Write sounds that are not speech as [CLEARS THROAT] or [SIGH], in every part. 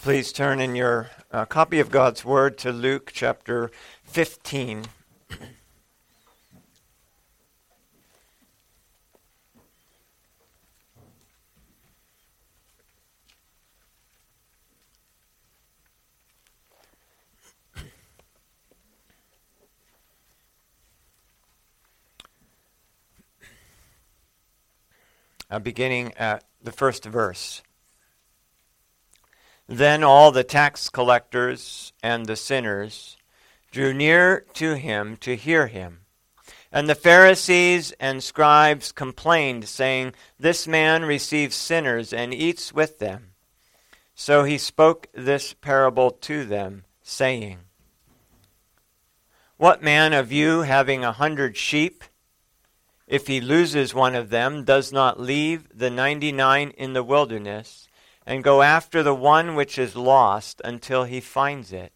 Please turn in your uh, copy of God's Word to Luke chapter 15. Uh, beginning at the first verse. Then all the tax collectors and the sinners drew near to him to hear him. And the Pharisees and scribes complained, saying, This man receives sinners and eats with them. So he spoke this parable to them, saying, What man of you, having a hundred sheep, if he loses one of them, does not leave the ninety nine in the wilderness and go after the one which is lost until he finds it?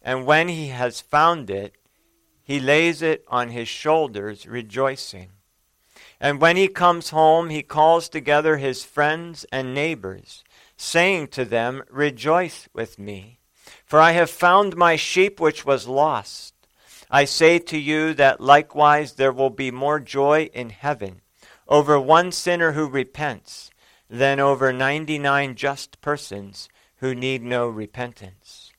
And when he has found it, he lays it on his shoulders, rejoicing. And when he comes home, he calls together his friends and neighbors, saying to them, Rejoice with me, for I have found my sheep which was lost. I say to you that likewise there will be more joy in heaven over one sinner who repents than over 99 just persons who need no repentance.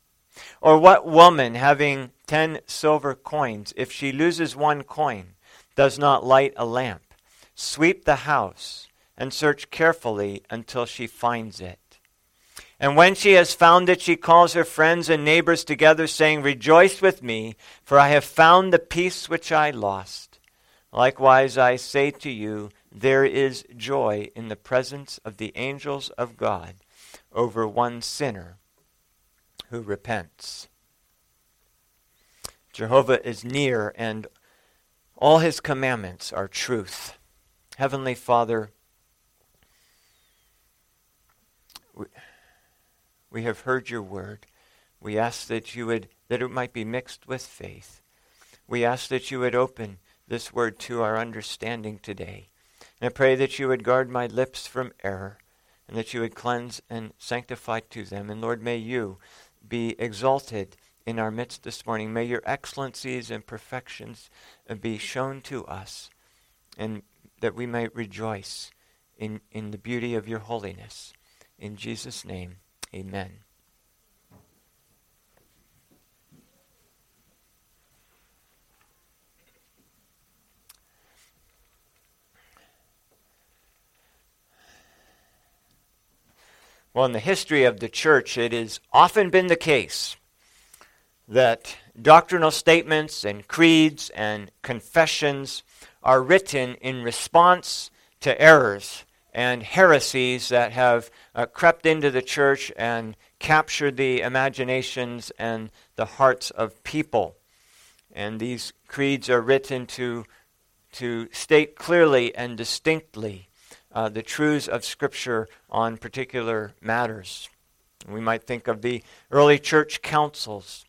Or what woman, having ten silver coins, if she loses one coin, does not light a lamp, sweep the house, and search carefully until she finds it? And when she has found it, she calls her friends and neighbors together, saying, Rejoice with me, for I have found the piece which I lost. Likewise, I say to you, there is joy in the presence of the angels of God over one sinner who repents. Jehovah is near, and all his commandments are truth. Heavenly Father, we, have heard your word. We ask that you would that it might be mixed with faith. We ask that you would open this word to our understanding today. I pray that you would guard my lips from error and that you would cleanse and sanctify to them. And Lord, may you be exalted in our midst this morning. May your excellencies and perfections be shown to us and that we might rejoice in, in the beauty of your holiness. In Jesus' name. Amen. Well, in the history of the church, it has often been the case that doctrinal statements and creeds and confessions are written in response to errors and heresies that have uh, crept into the church and captured the imaginations and the hearts of people. And these creeds are written to, to state clearly and distinctly uh, the truths of Scripture on particular matters. We might think of the early church councils,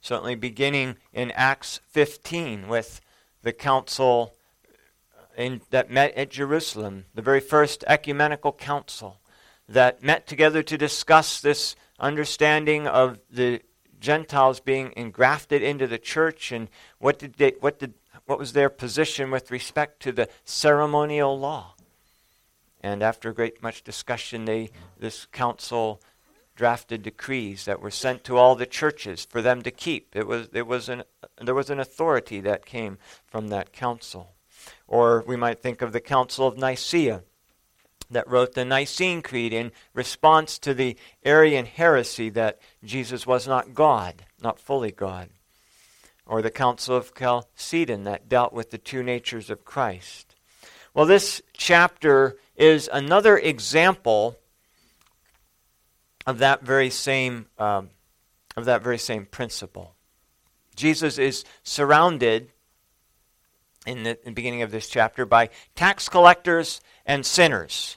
certainly beginning in Acts 15 with the council in, that met at Jerusalem, the very first ecumenical council that met together to discuss this understanding of the Gentiles being engrafted into the church and what did they, what did what was their position with respect to the ceremonial law. And after great much discussion, they this council drafted decrees that were sent to all the churches for them to keep. It was, it was an, there was an authority that came from that council. Or we might think of the Council of Nicaea that wrote the Nicene Creed in response to the Arian heresy that Jesus was not God, not fully God. Or the Council of Chalcedon that dealt with the two natures of Christ. Well, this chapter is another example of that very same um, of that very same principle. Jesus is surrounded in the, in the beginning of this chapter by tax collectors and sinners.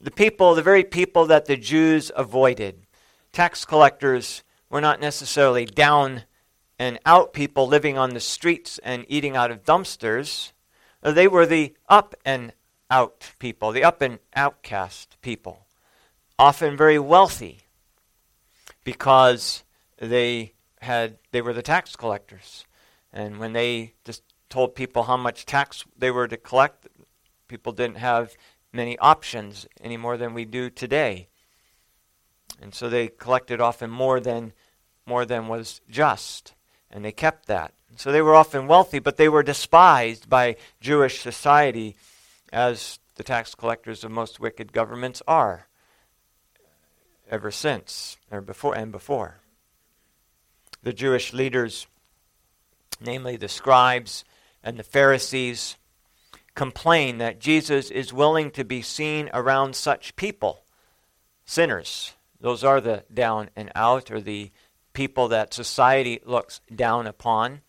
The people, the very people that the Jews avoided. Tax collectors were not necessarily down and out people living on the streets and eating out of dumpsters. They were the up and out people, the up and outcast people, often very wealthy because they had they were the tax collectors. And when they just told people how much tax they were to collect, people didn't have many options any more than we do today. And so they collected often more than more than was just, and they kept that. So they were often wealthy, but they were despised by Jewish society as the tax collectors of most wicked governments are ever since or before and before. The Jewish leaders, namely the scribes and the Pharisees, complain that Jesus is willing to be seen around such people, sinners. Those are the down and out, or the people that society looks down upon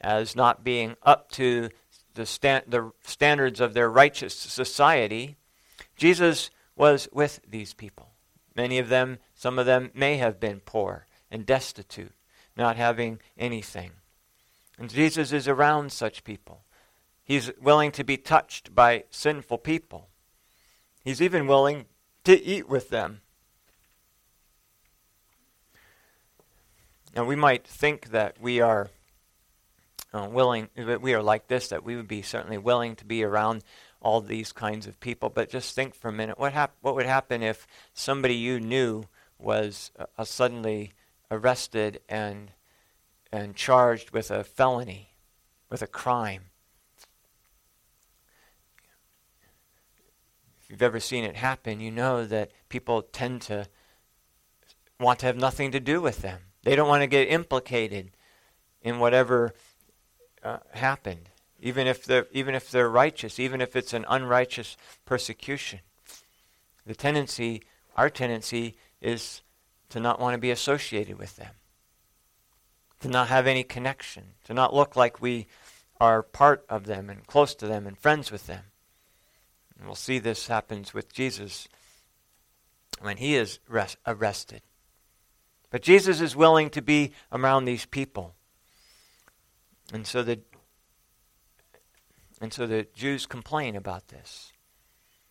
as not being up to the, stand, the standards of their righteous society. Jesus was with these people. Many of them, some of them may have been poor and destitute, not having anything. And Jesus is around such people. He's willing to be touched by sinful people. He's even willing to eat with them. Now, we might think that we are uh, willing, that we are like this, that we would be certainly willing to be around all these kinds of people. But just think for a minute what, hap- what would happen if somebody you knew was uh, suddenly arrested and, and charged with a felony, with a crime? If you've ever seen it happen, you know that people tend to want to have nothing to do with them. They don't want to get implicated in whatever uh, happened even if they're even if they're righteous, even if it's an unrighteous persecution. The tendency, our tendency, is to not want to be associated with them, to not have any connection, to not look like we are part of them and close to them and friends with them. And we'll see this happens with Jesus when he is rest- arrested. But Jesus is willing to be around these people. And so the and so the Jews complain about this.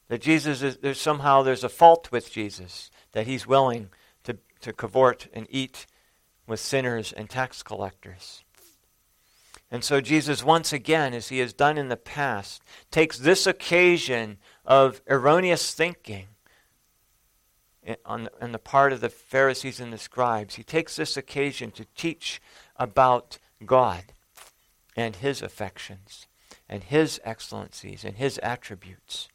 That Jesus is, there's somehow there's a fault with Jesus, that he's willing to, to cavort and eat with sinners and tax collectors. And so Jesus, once again, as he has done in the past, takes this occasion of erroneous thinking on, on the part of the Pharisees and the scribes, he takes this occasion to teach about God and his affections and his excellencies and his attributes.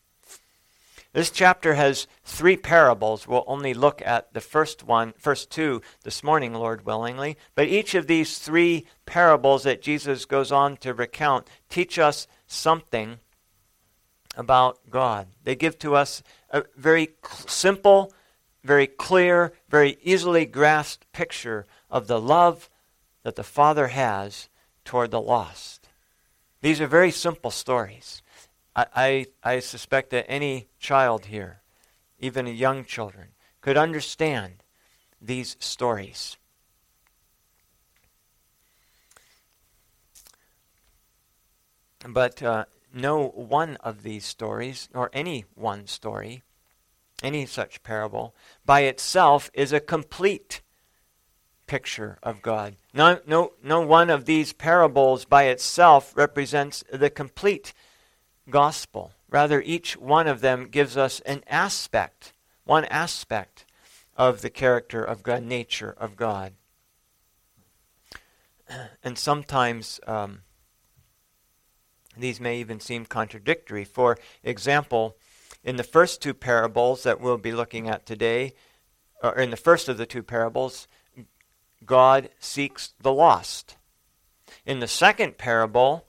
This chapter has three parables. We'll only look at the first one, first two this morning, Lord willingly. But each of these three parables that Jesus goes on to recount teach us something about God. They give to us a very simple, very clear, very easily grasped picture of the love that the Father has toward the lost. These are very simple stories. I, I, I suspect that any child here, even young children, could understand these stories. But uh, no one of these stories, or any one story, any such parable, by itself is a complete picture of God. No, no, no one of these parables by itself represents the complete gospel. Rather, each one of them gives us an aspect, one aspect of the character of God, nature of God. [CLEARS THROAT] And sometimes um, these may even seem contradictory. For example, in the first two parables that we'll be looking at today, or in the first of the two parables, God seeks the lost. In the second parable,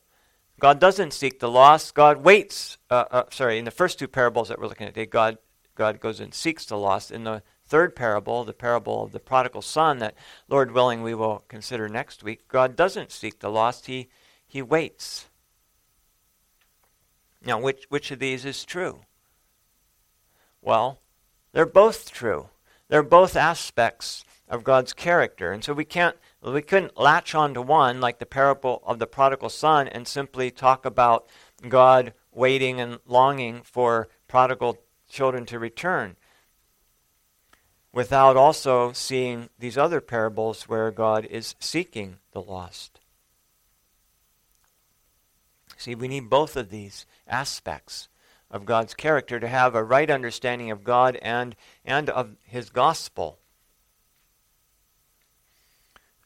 God doesn't seek the lost. God waits. Uh, uh, sorry, in the first two parables that we're looking at today, God, God goes and seeks the lost. In the third parable, the parable of the prodigal son, that Lord willing we will consider next week, God doesn't seek the lost. He, he waits. Now, which, which of these is true? Well, they're both true. They're both aspects of God's character. And so we can't we couldn't latch on to one like the parable of the prodigal son and simply talk about God waiting and longing for prodigal children to return. without also seeing these other parables where God is seeking the lost. See, we need both of these aspects of God's character to have a right understanding of God and, and of His gospel.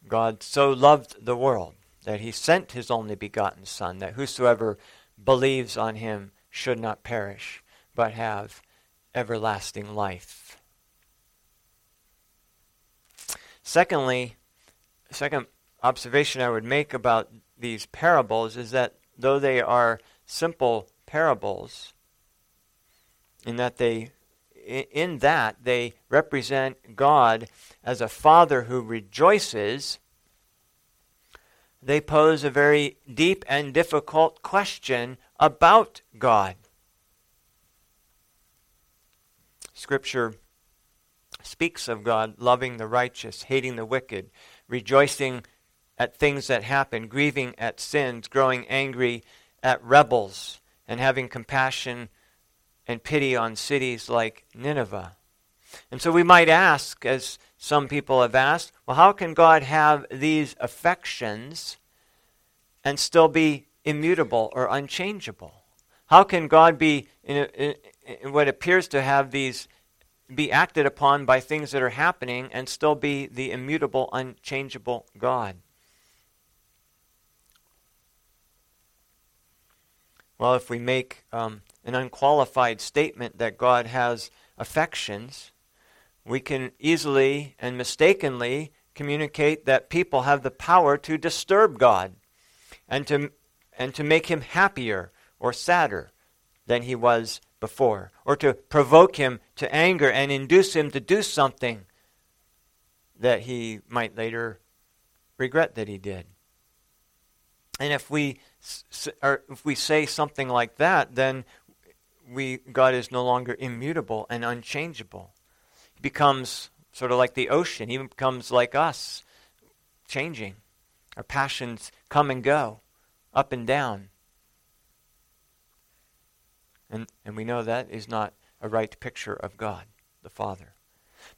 God so loved the world that He sent His only begotten Son, that whosoever believes on Him should not perish, but have everlasting life. Secondly, second observation I would make about these parables is that though they are simple parables, in that they in that they represent God as a father who rejoices, they pose a very deep and difficult question about God. Scripture speaks of God loving the righteous, hating the wicked, rejoicing at things that happen, grieving at sins, growing angry at rebels, and having compassion and pity on cities like Nineveh. And so we might ask, as some people have asked, well, how can God have these affections and still be immutable or unchangeable? How can God be in, a, in what appears to have these be acted upon by things that are happening and still be the immutable, unchangeable God? Well, if we make um, an unqualified statement that God has affections, we can easily and mistakenly communicate that people have the power to disturb God and to, and to make him happier or sadder than he was before, or to provoke him to anger and induce him to do something that he might later regret that he did. And if we or if we say something like that, then we God is no longer immutable and unchangeable. He becomes sort of like the ocean. He becomes like us, changing. Our passions come and go, up and down. And, and we know that is not a right picture of God, the Father.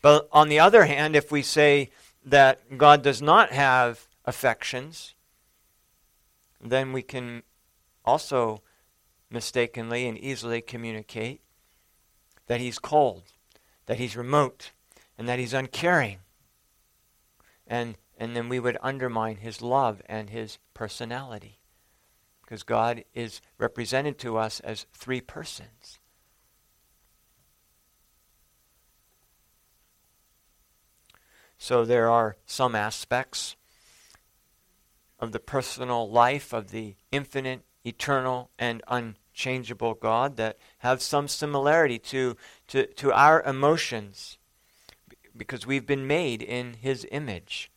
But on the other hand, if we say that God does not have affections, then we can also mistakenly and easily communicate that he's cold, that he's remote, and that he's uncaring. And, and then we would undermine his love and his personality. Because God is represented to us as three persons. So there are some aspects of the personal life of the infinite, eternal, and unchangeable God that have some similarity to, to, to our emotions because we've been made in his image.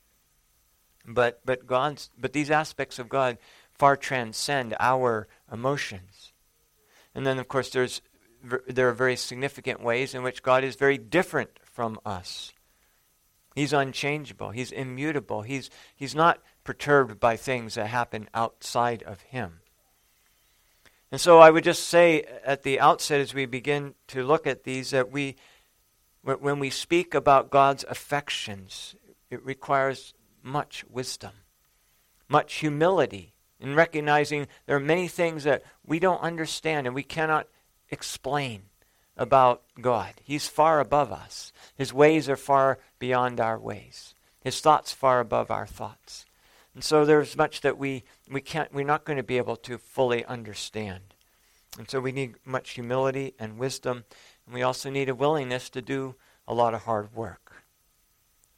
But, but, God's, but these aspects of God far transcend our emotions. And then, of course, there's, there are very significant ways in which God is very different from us. He's unchangeable. He's immutable. He's, he's not perturbed by things that happen outside of him. And so I would just say at the outset, as we begin to look at these, that we, when we speak about God's affections, it requires much wisdom, much humility in recognizing there are many things that we don't understand and we cannot explain about God. He's far above us. His ways are far beyond our ways. His thoughts far above our thoughts. And so there's much that we, we can't, we're not going to be able to fully understand. And so we need much humility and wisdom, and we also need a willingness to do a lot of hard work.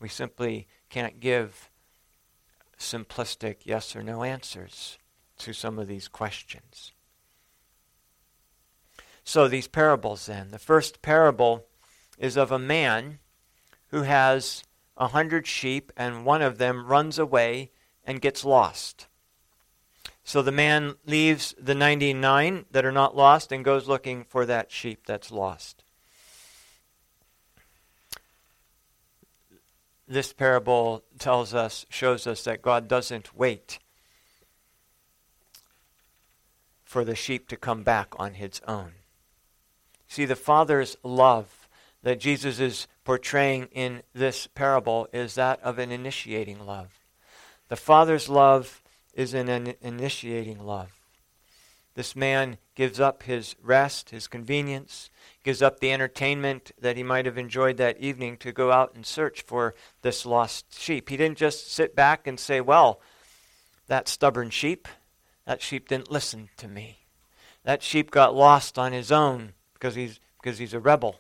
We simply can't give simplistic yes or no answers to some of these questions. So, these parables then. The first parable is of a man who has a hundred sheep, and one of them runs away and gets lost. So the man leaves the 99 that are not lost and goes looking for that sheep that's lost. This parable tells us, shows us that God doesn't wait for the sheep to come back on its own. See, the Father's love, that Jesus is portraying in this parable is that of an initiating love. The Father's love is in an initiating love. This man gives up his rest, his convenience, gives up the entertainment that he might have enjoyed that evening to go out and search for this lost sheep. He didn't just sit back and say, Well, that stubborn sheep, that sheep didn't listen to me. That sheep got lost on his own because he's, because he's a rebel.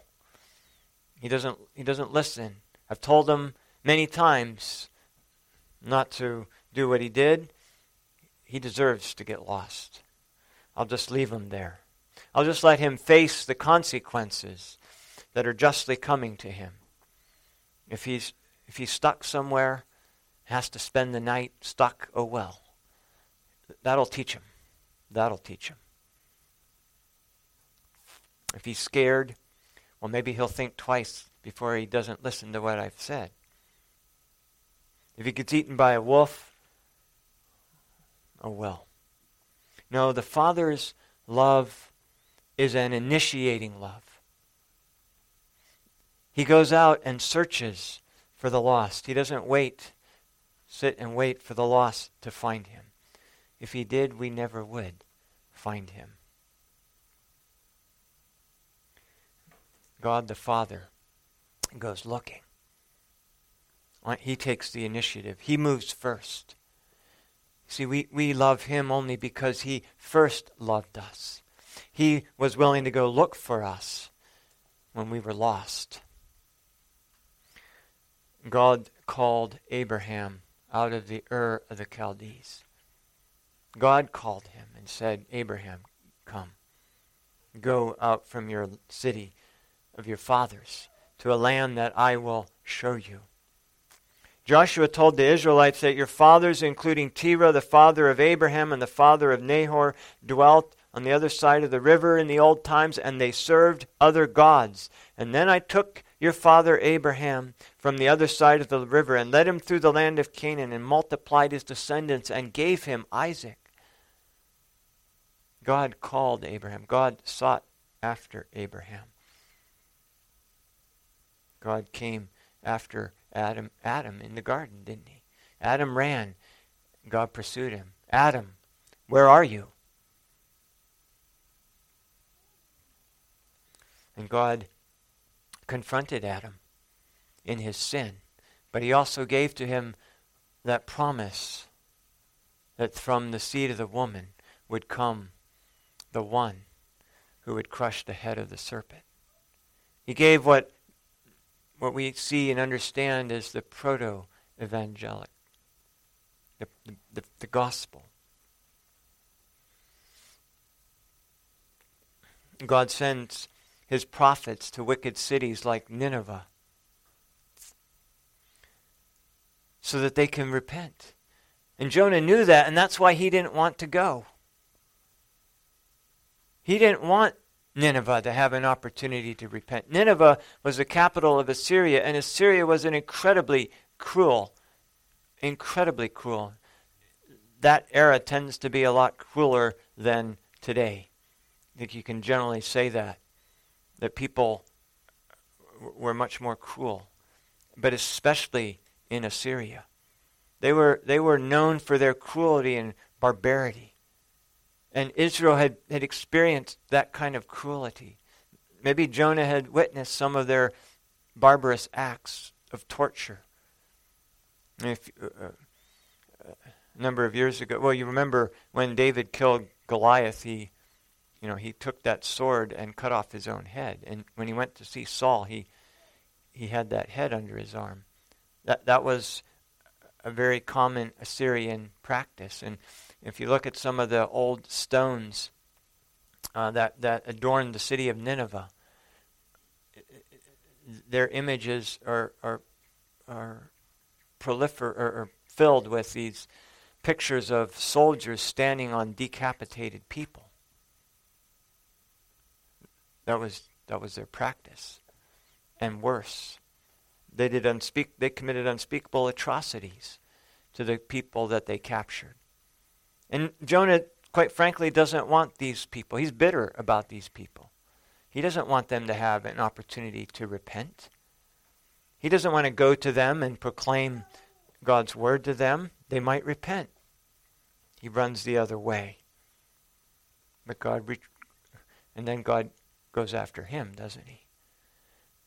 He doesn't, he doesn't listen. I've told him many times not to do what he did. He deserves to get lost. I'll just leave him there. I'll just let him face the consequences that are justly coming to him. If he's, if he's stuck somewhere, has to spend the night stuck, oh well. That'll teach him. That'll teach him. If he's scared, well, maybe he'll think twice before he doesn't listen to what I've said. If he gets eaten by a wolf, oh well. No, the Father's love is an initiating love. He goes out and searches for the lost. He doesn't wait, sit and wait for the lost to find him. If he did, we never would find him. God the Father goes looking. He takes the initiative. He moves first. See, we, we love him only because he first loved us. He was willing to go look for us when we were lost. God called Abraham out of the Ur of the Chaldees. God called him and said, Abraham, come. Go out from your city of your fathers to a land that I will show you. Joshua told the Israelites that your fathers, including Terah, the father of Abraham and the father of Nahor, dwelt on the other side of the river in the old times, and they served other gods. And then I took your father Abraham from the other side of the river and led him through the land of Canaan and multiplied his descendants and gave him Isaac. God called Abraham. God sought after Abraham. God came after Adam, Adam in the garden, didn't he? Adam ran. God pursued him. Adam, where are you? And God confronted Adam in his sin. But he also gave to him that promise that from the seed of the woman would come the one who would crush the head of the serpent. He gave what what we see and understand as the proto evangelic, the, the, the, gospel. God sends his prophets to wicked cities like Nineveh so that they can repent. And Jonah knew that, and that's why he didn't want to go. He didn't want Nineveh to have an opportunity to repent. Nineveh was the capital of Assyria, and Assyria was an incredibly cruel, incredibly cruel. That era tends to be a lot crueler than today. I think you can generally say that, that people were much more cruel, but especially in Assyria. They were, they were known for their cruelty and barbarity. And Israel had, had experienced that kind of cruelty. Maybe Jonah had witnessed some of their barbarous acts of torture. If, uh, uh, a number of years ago, well, you remember when David killed Goliath, he, you know, he took that sword and cut off his own head. And when he went to see Saul, he, he had that head under his arm. That, that was a very common Assyrian practice. And if you look at some of the old stones uh, that, that adorn the city of Nineveh, their images are, are, are prolifer or, or filled with these pictures of soldiers standing on decapitated people. That was, that was their practice. And worse, they, did unspeak, they committed unspeakable atrocities to the people that they captured. And Jonah, quite frankly, doesn't want these people. He's bitter about these people. He doesn't want them to have an opportunity to repent. He doesn't want to go to them and proclaim God's word to them. They might repent. He runs the other way. But God, re- and then God goes after him, doesn't he?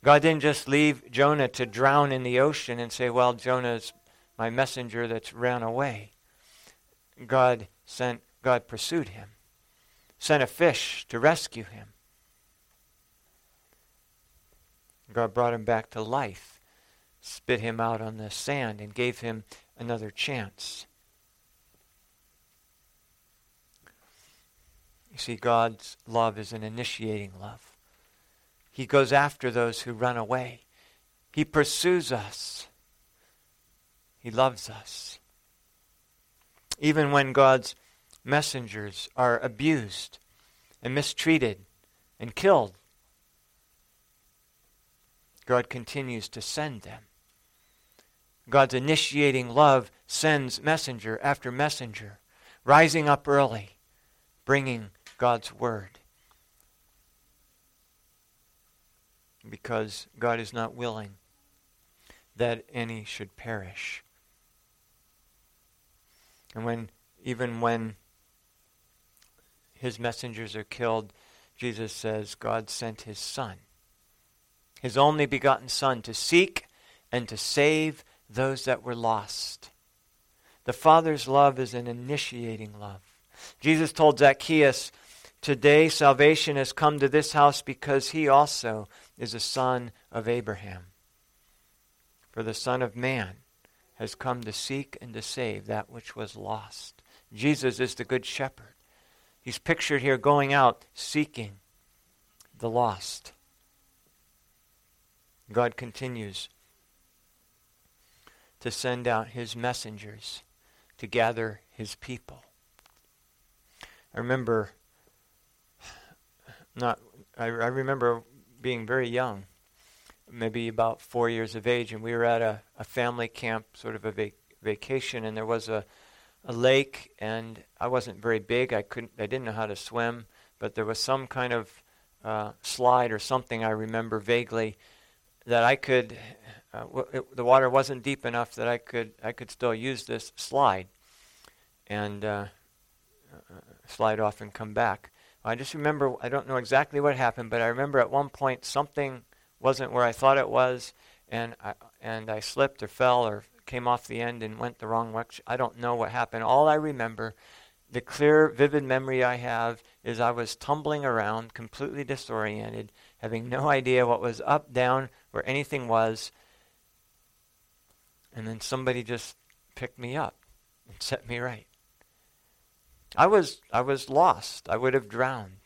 God didn't just leave Jonah to drown in the ocean and say, Well, Jonah's my messenger that's ran away. God sent God pursued him, sent a fish to rescue him. God brought him back to life, spit him out on the sand, and gave him another chance. You see, God's love is an initiating love. He goes after those who run away. He pursues us. He loves us. Even when God's messengers are abused and mistreated and killed, God continues to send them. God's initiating love sends messenger after messenger, rising up early, bringing God's word. Because God is not willing that any should perish. And when even when his messengers are killed, Jesus says God sent his son, his only begotten son, to seek and to save those that were lost. The Father's love is an initiating love. Jesus told Zacchaeus, Today salvation has come to this house because he also is a son of Abraham. For the Son of Man has come to seek and to save that which was lost. Jesus is the Good Shepherd. He's pictured here going out seeking the lost. God continues to send out his messengers to gather his people. I remember not I, I remember being very young, maybe about four years of age, and we were at a, a family camp, sort of a vac- vacation, and there was a a lake, and I wasn't very big. I couldn't. I didn't know how to swim, but there was some kind of uh, slide or something I remember vaguely that I could. Uh, w- it, the water wasn't deep enough that I could. I could still use this slide, and uh, uh slide off and come back. I just remember. I don't know exactly what happened, but I remember at one point something wasn't where I thought it was, and I, and I slipped or fell or came off the end and went the wrong way. I don't know what happened. All I remember, the clear, vivid memory I have, is I was tumbling around, completely disoriented, having no idea what was up, down, where anything was. And then somebody just picked me up and set me right. I was I was lost. I would have drowned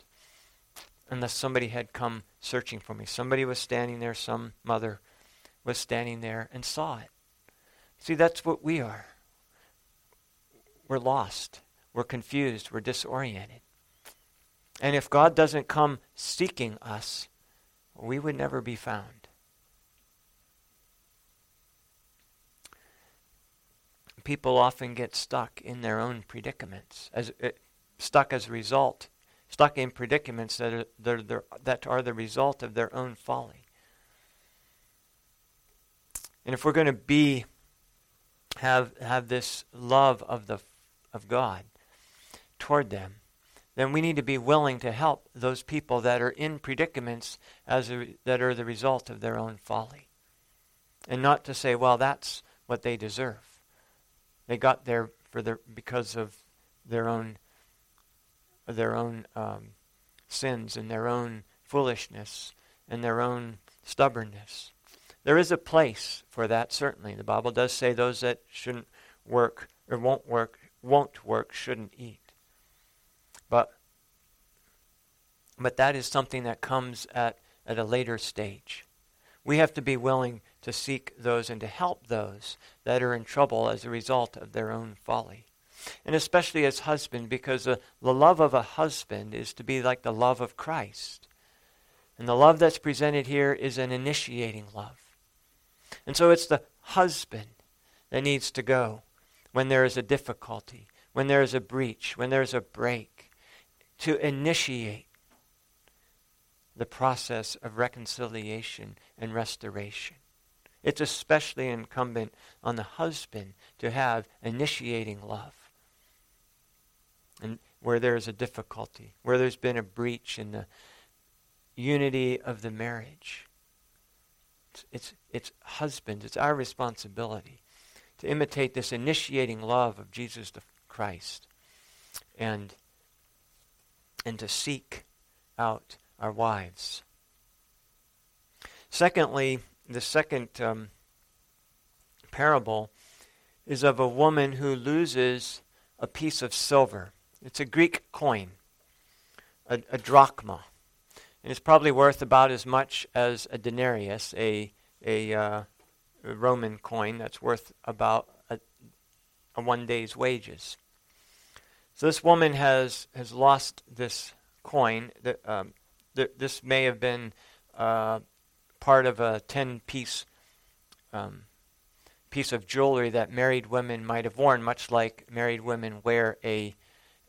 unless somebody had come searching for me. Somebody was standing there, some mother was standing there and saw it. See, that's what we are. We're lost. We're confused. We're disoriented. And if God doesn't come seeking us, we would never be found. People often get stuck in their own predicaments, as uh, stuck as a result, stuck in predicaments that are, that are, that are the result of their own folly. And if we're going to be have have this love of the of God toward them, then we need to be willing to help those people that are in predicaments as a, that are the result of their own folly, and not to say, well, that's what they deserve. They got there for their because of their own their own um, sins and their own foolishness and their own stubbornness. There is a place for that, certainly. The Bible does say those that shouldn't work or won't work, won't work, shouldn't eat. But but that is something that comes at, at a later stage. We have to be willing to seek those and to help those that are in trouble as a result of their own folly. And especially as husband, because uh, the love of a husband is to be like the love of Christ. And the love that's presented here is an initiating love. And so it's the husband that needs to go when there is a difficulty, when there is a breach, when there's a break, to initiate the process of reconciliation and restoration. It's especially incumbent on the husband to have initiating love. And where there is a difficulty, where there's been a breach in the unity of the marriage. It's, it's, it's husbands, it's our responsibility to imitate this initiating love of Jesus the Christ and, and to seek out our wives. Secondly, the second um, parable is of a woman who loses a piece of silver. It's a Greek coin, a, a drachma. And it's probably worth about as much as a denarius, a, a, uh, Roman coin that's worth about a, a one day's wages. So this woman has, has lost this coin. That, um, th- this may have been uh, part of a 10 piece um, piece of jewelry that married women might have worn, much like married women wear a,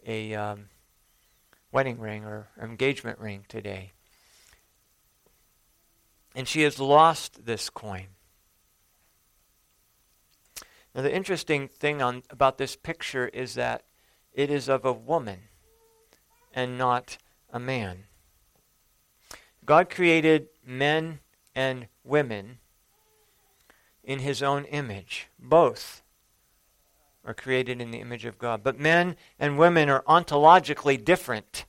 a um, wedding ring or engagement ring today. And she has lost this coin. Now, the interesting thing on, about this picture is that it is of a woman and not a man. God created men and women in his own image. Both are created in the image of God. But men and women are ontologically different.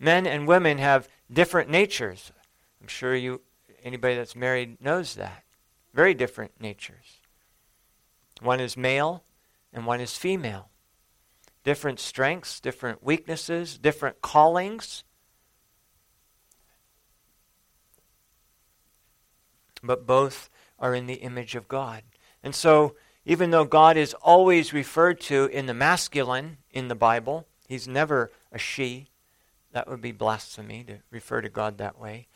Men and women have different natures. I'm sure you anybody that's married knows that. Very different natures. One is male and one is female. Different strengths, different weaknesses, different callings. But both are in the image of God. And so, even though God is always referred to in the masculine in the Bible, he's never a she. That would be blasphemy to refer to God that way.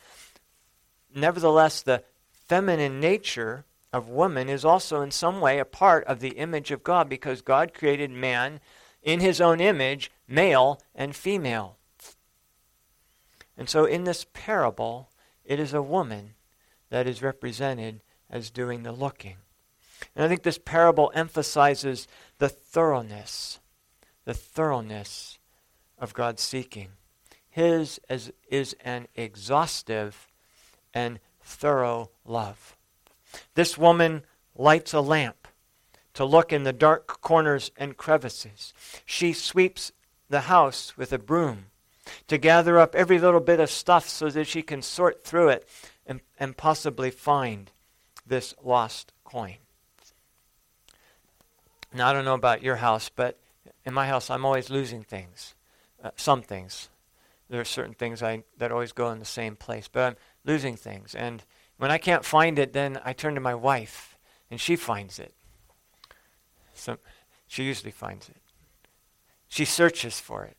Nevertheless, the feminine nature of woman is also in some way a part of the image of God because God created man in his own image, male and female. And so in this parable, it is a woman that is represented as doing the looking. And I think this parable emphasizes the thoroughness, the thoroughness of God's seeking. His is, is an exhaustive and thorough love. This woman lights a lamp to look in the dark corners and crevices. She sweeps the house with a broom to gather up every little bit of stuff so that she can sort through it and, and possibly find this lost coin. Now, I don't know about your house, but in my house, I'm always losing things. Uh, some things. There are certain things I, that always go in the same place, but I'm losing things. And when I can't find it, then I turn to my wife, and she finds it. So she usually finds it. She searches for it.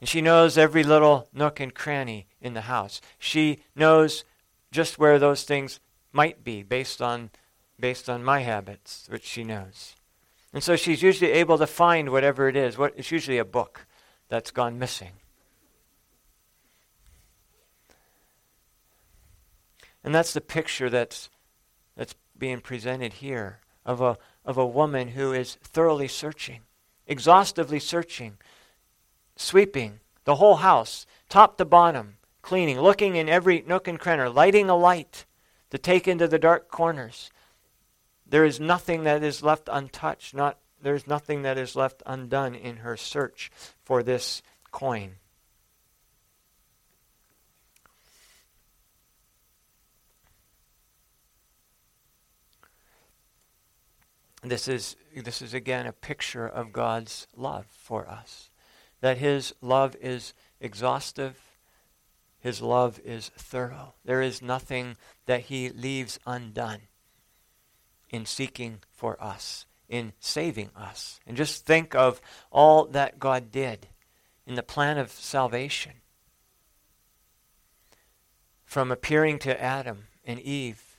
And she knows every little nook and cranny in the house. She knows just where those things might be based on, based on my habits, which she knows. And so she's usually able to find whatever it is. What, it's usually a book that's gone missing. And that's the picture that's, that's being presented here of a, of a woman who is thoroughly searching, exhaustively searching, sweeping the whole house, top to bottom, cleaning, looking in every nook and cranny, lighting a light to take into the dark corners. There is nothing that is left untouched, not there's nothing that is left undone in her search for this coin. This is, this is again a picture of God's love for us. That His love is exhaustive, his love is thorough. There is nothing that He leaves undone in seeking for us, in saving us. And just think of all that God did in the plan of salvation. From appearing to Adam and Eve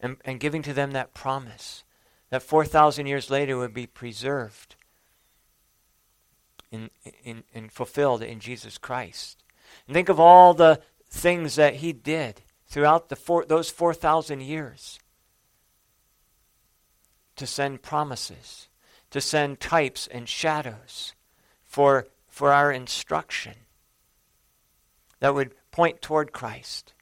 and, and giving to them that promise that 4,000 years later would be preserved and, and fulfilled in Jesus Christ And think of all the things that he did throughout the four, those 4,000 years to send promises, to send types and shadows for, for our instruction that would point toward Christ,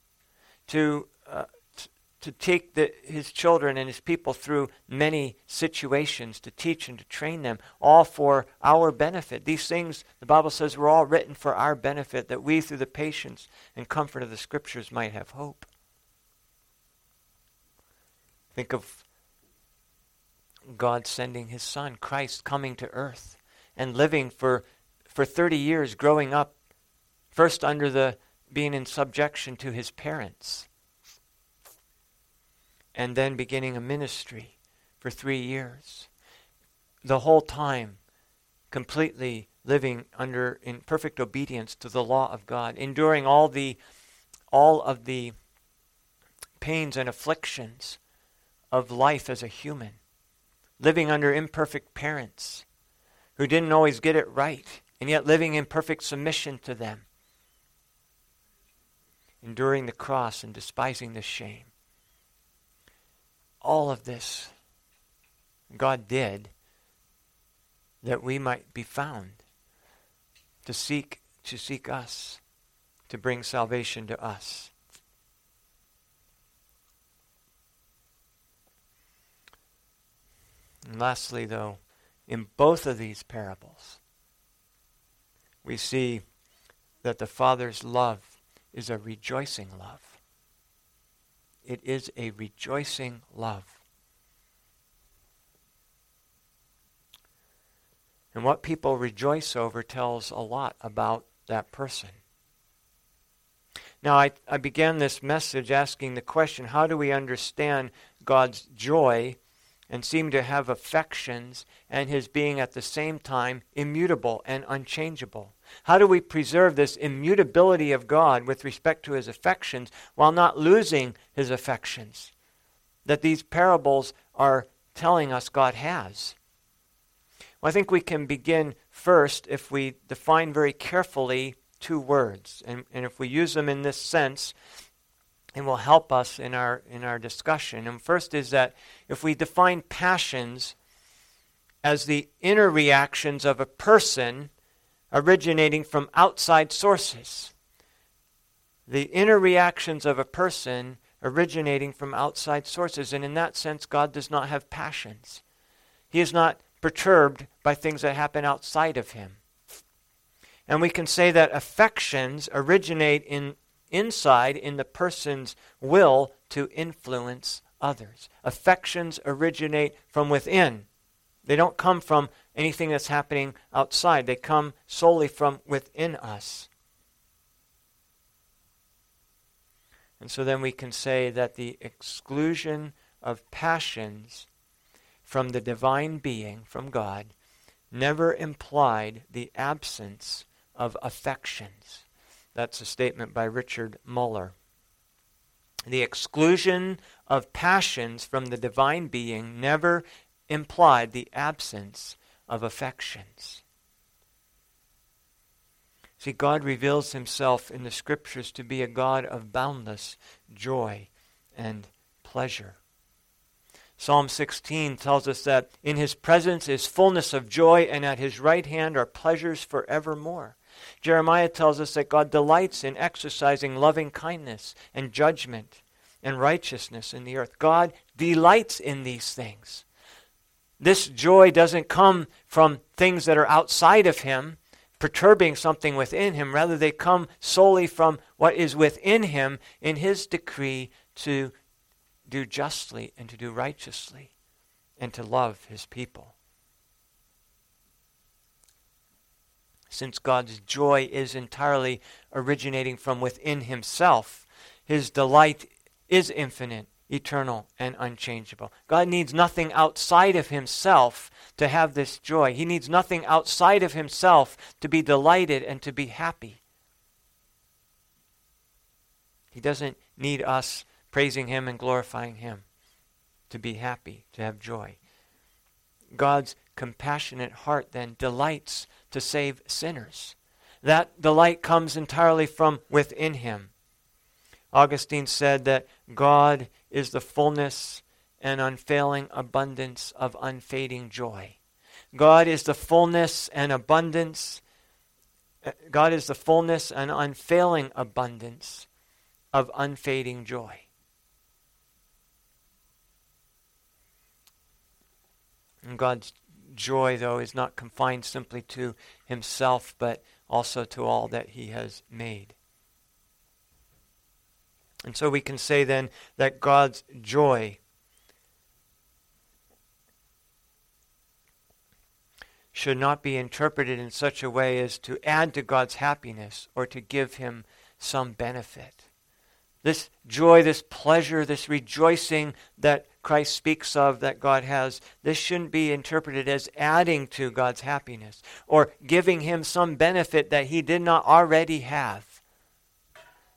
to, uh, t- to take the, his children and his people through many situations, to teach and to train them, all for our benefit. These things, the Bible says, were all written for our benefit, that we, through the patience and comfort of the Scriptures, might have hope. Think of God sending his Son, Christ, coming to earth and living for, for 30 years, growing up, first under the being in subjection to his parents, and then beginning a ministry for three years. The whole time, completely living under in perfect obedience to the law of God, enduring all the all of the pains and afflictions of life as a human, living under imperfect parents who didn't always get it right, and yet living in perfect submission to them enduring the cross and despising the shame. All of this God did that we might be found to seek to seek us to bring salvation to us. And lastly though in both of these parables we see that the father's love is a rejoicing love. It is a rejoicing love. And what people rejoice over tells a lot about that person. Now, I, I began this message asking the question how do we understand God's joy and seem to have affections and his being at the same time immutable and unchangeable? How do we preserve this immutability of God with respect to his affections while not losing his affections? That these parables are telling us God has. Well, I think we can begin first if we define very carefully two words. And, and if we use them in this sense, it will help us in our, in our discussion. And first is that if we define passions as the inner reactions of a person originating from outside sources. The inner reactions of a person originating from outside sources. And in that sense, God does not have passions. He is not perturbed by things that happen outside of him. And we can say that affections originate in inside in the person's will to influence others. Affections originate from within. They don't come from anything that's happening outside, they come solely from within us. And so then we can say that the exclusion of passions from the divine being, from God, never implied the absence of affections. That's a statement by Richard Muller. The exclusion of passions from the divine being never implied the absence of affections. See, God reveals himself in the scriptures to be a God of boundless joy and pleasure. Psalm 16 tells us that in his presence is fullness of joy, and at his right hand are pleasures forevermore. Jeremiah tells us that God delights in exercising loving kindness and judgment and righteousness in the earth. God delights in these things. This joy doesn't come from things that are outside of him, perturbing something within him. Rather, they come solely from what is within him in his decree to do justly and to do righteously and to love his people. Since God's joy is entirely originating from within himself, his delight is infinite eternal, and unchangeable. God needs nothing outside of himself to have this joy. He needs nothing outside of himself to be delighted and to be happy. He doesn't need us praising him and glorifying him to be happy, to have joy. God's compassionate heart then delights to save sinners. that delight comes entirely from within him. Augustine said that God is the fullness and unfailing abundance of unfading joy. God is the fullness and abundance. Eh, God is the fullness and unfailing abundance of unfading joy. And God's joy, though, is not confined simply to himself, but also to all that he has made. And so we can say then that God's joy should not be interpreted in such a way as to add to God's happiness or to give him some benefit. This joy, this pleasure, this rejoicing that Christ speaks of that God has, this shouldn't be interpreted as adding to God's happiness or giving him some benefit that he did not already have.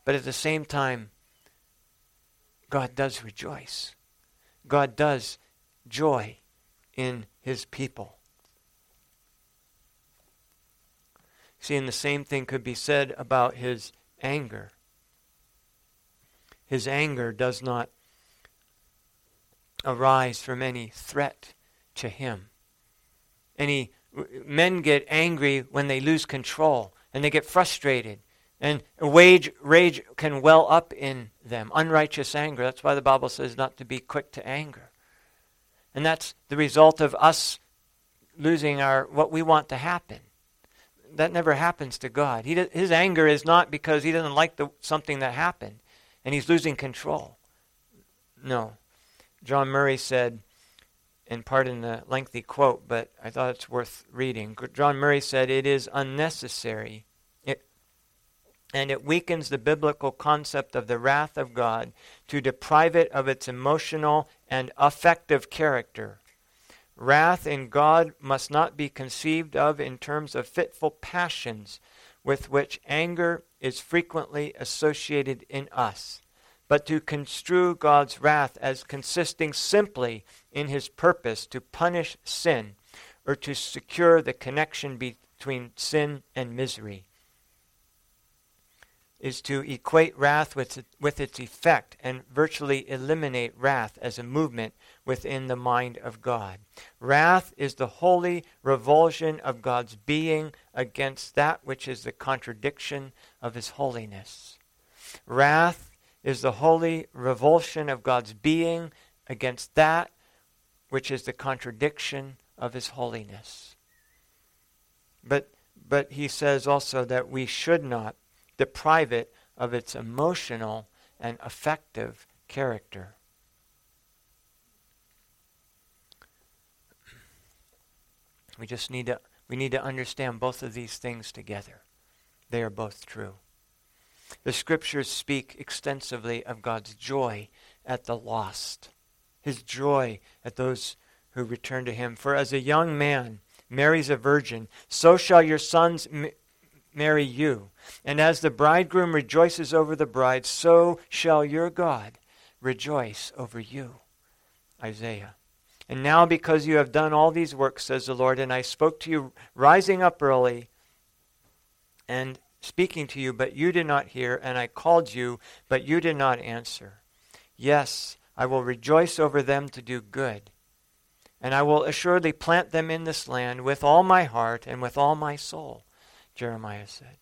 But at the same time, God does rejoice. God does joy in his people. See, and the same thing could be said about his anger. His anger does not arise from any threat to him. Any men get angry when they lose control and they get frustrated and rage, rage can well up in them. Unrighteous anger that's why the bible says not to be quick to anger. And that's the result of us losing our what we want to happen. That never happens to god. He, his anger is not because he doesn't like the, something that happened and he's losing control no John Murray said, and pardon the lengthy quote, but I thought it's worth reading. John Murray said, It is unnecessary, it, and it weakens the biblical concept of the wrath of God to deprive it of its emotional and affective character. Wrath in God must not be conceived of in terms of fitful passions with which anger is frequently associated in us but to construe God's wrath as consisting simply in his purpose to punish sin or to secure the connection between sin and misery is to equate wrath with, with its effect and virtually eliminate wrath as a movement within the mind of God. Wrath is the holy revulsion of God's being against that which is the contradiction of his holiness. Wrath is the holy revulsion of God's being against that which is the contradiction of his holiness. But, but he says also that we should not deprive it of its emotional and affective character. We just need to we need to understand both of these things together. They are both true. The scriptures speak extensively of God's joy at the lost, his joy at those who return to him. For as a young man marries a virgin, so shall your sons m- marry you. And as the bridegroom rejoices over the bride, so shall your God rejoice over you. Isaiah. And now, because you have done all these works, says the Lord, and I spoke to you rising up early and speaking to you, but you did not hear, and I called you, but you did not answer. Yes, I will rejoice over them to do good, and I will assuredly plant them in this land with all my heart and with all my soul, Jeremiah said.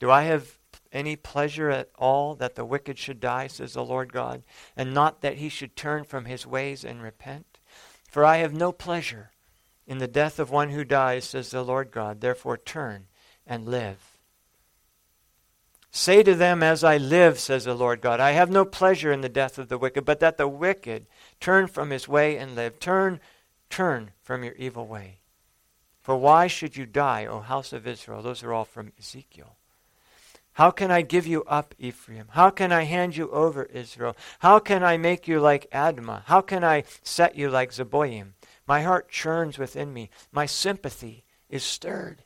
Do I have any pleasure at all that the wicked should die, says the Lord God, and not that he should turn from his ways and repent? For I have no pleasure in the death of one who dies, says the Lord God. Therefore turn and live. Say to them, As I live, says the Lord God, I have no pleasure in the death of the wicked, but that the wicked turn from his way and live. Turn, turn from your evil way. For why should you die, O house of Israel? Those are all from Ezekiel. How can I give you up, Ephraim? How can I hand you over, Israel? How can I make you like Admah? How can I set you like Zeboim? My heart churns within me. My sympathy is stirred.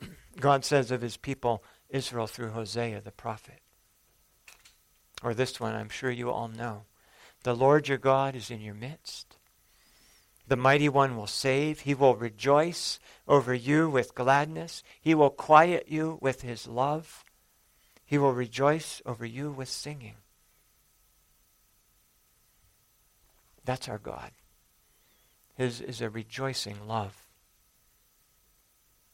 [CLEARS THROAT] God says of his people Israel through Hosea the prophet. Or this one, I'm sure you all know. The Lord your God is in your midst. The mighty one will save. He will rejoice over you with gladness. He will quiet you with his love. He will rejoice over you with singing. That's our God. His is a rejoicing love.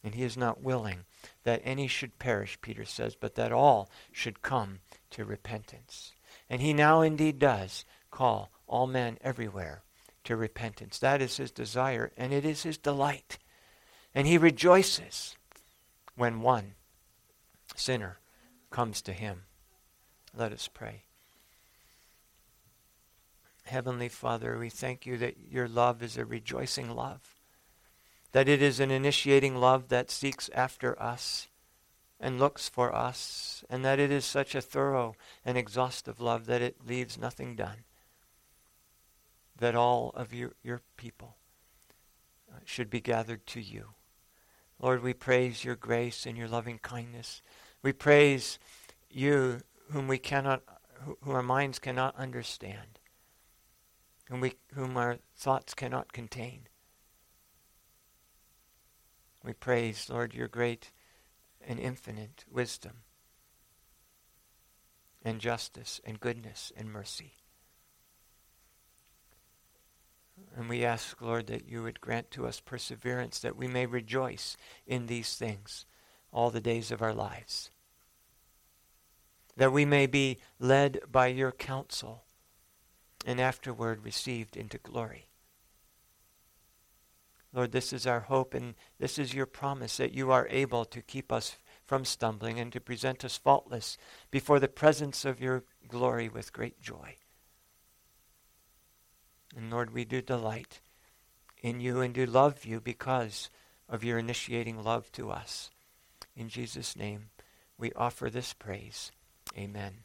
And he is not willing that any should perish, Peter says, but that all should come to repentance. And he now indeed does call all men everywhere to repentance. That is his desire, and it is his delight. And he rejoices when one sinner comes to him. Let us pray. Heavenly Father, we thank you that your love is a rejoicing love, that it is an initiating love that seeks after us and looks for us, and that it is such a thorough and exhaustive love that it leaves nothing done, that all of your, your people uh, should be gathered to you. Lord, we praise your grace and your loving kindness. We praise you whom we cannot, whom our minds cannot understand, whom, we, whom our thoughts cannot contain. We praise, Lord, your great and infinite wisdom and justice and goodness and mercy. And we ask, Lord, that you would grant to us perseverance that we may rejoice in these things all the days of our lives. That we may be led by your counsel and afterward received into glory. Lord, this is our hope and this is your promise that you are able to keep us from stumbling and to present us faultless before the presence of your glory with great joy. And Lord, we do delight in you and do love you because of your initiating love to us. In Jesus' name, we offer this praise. Amen.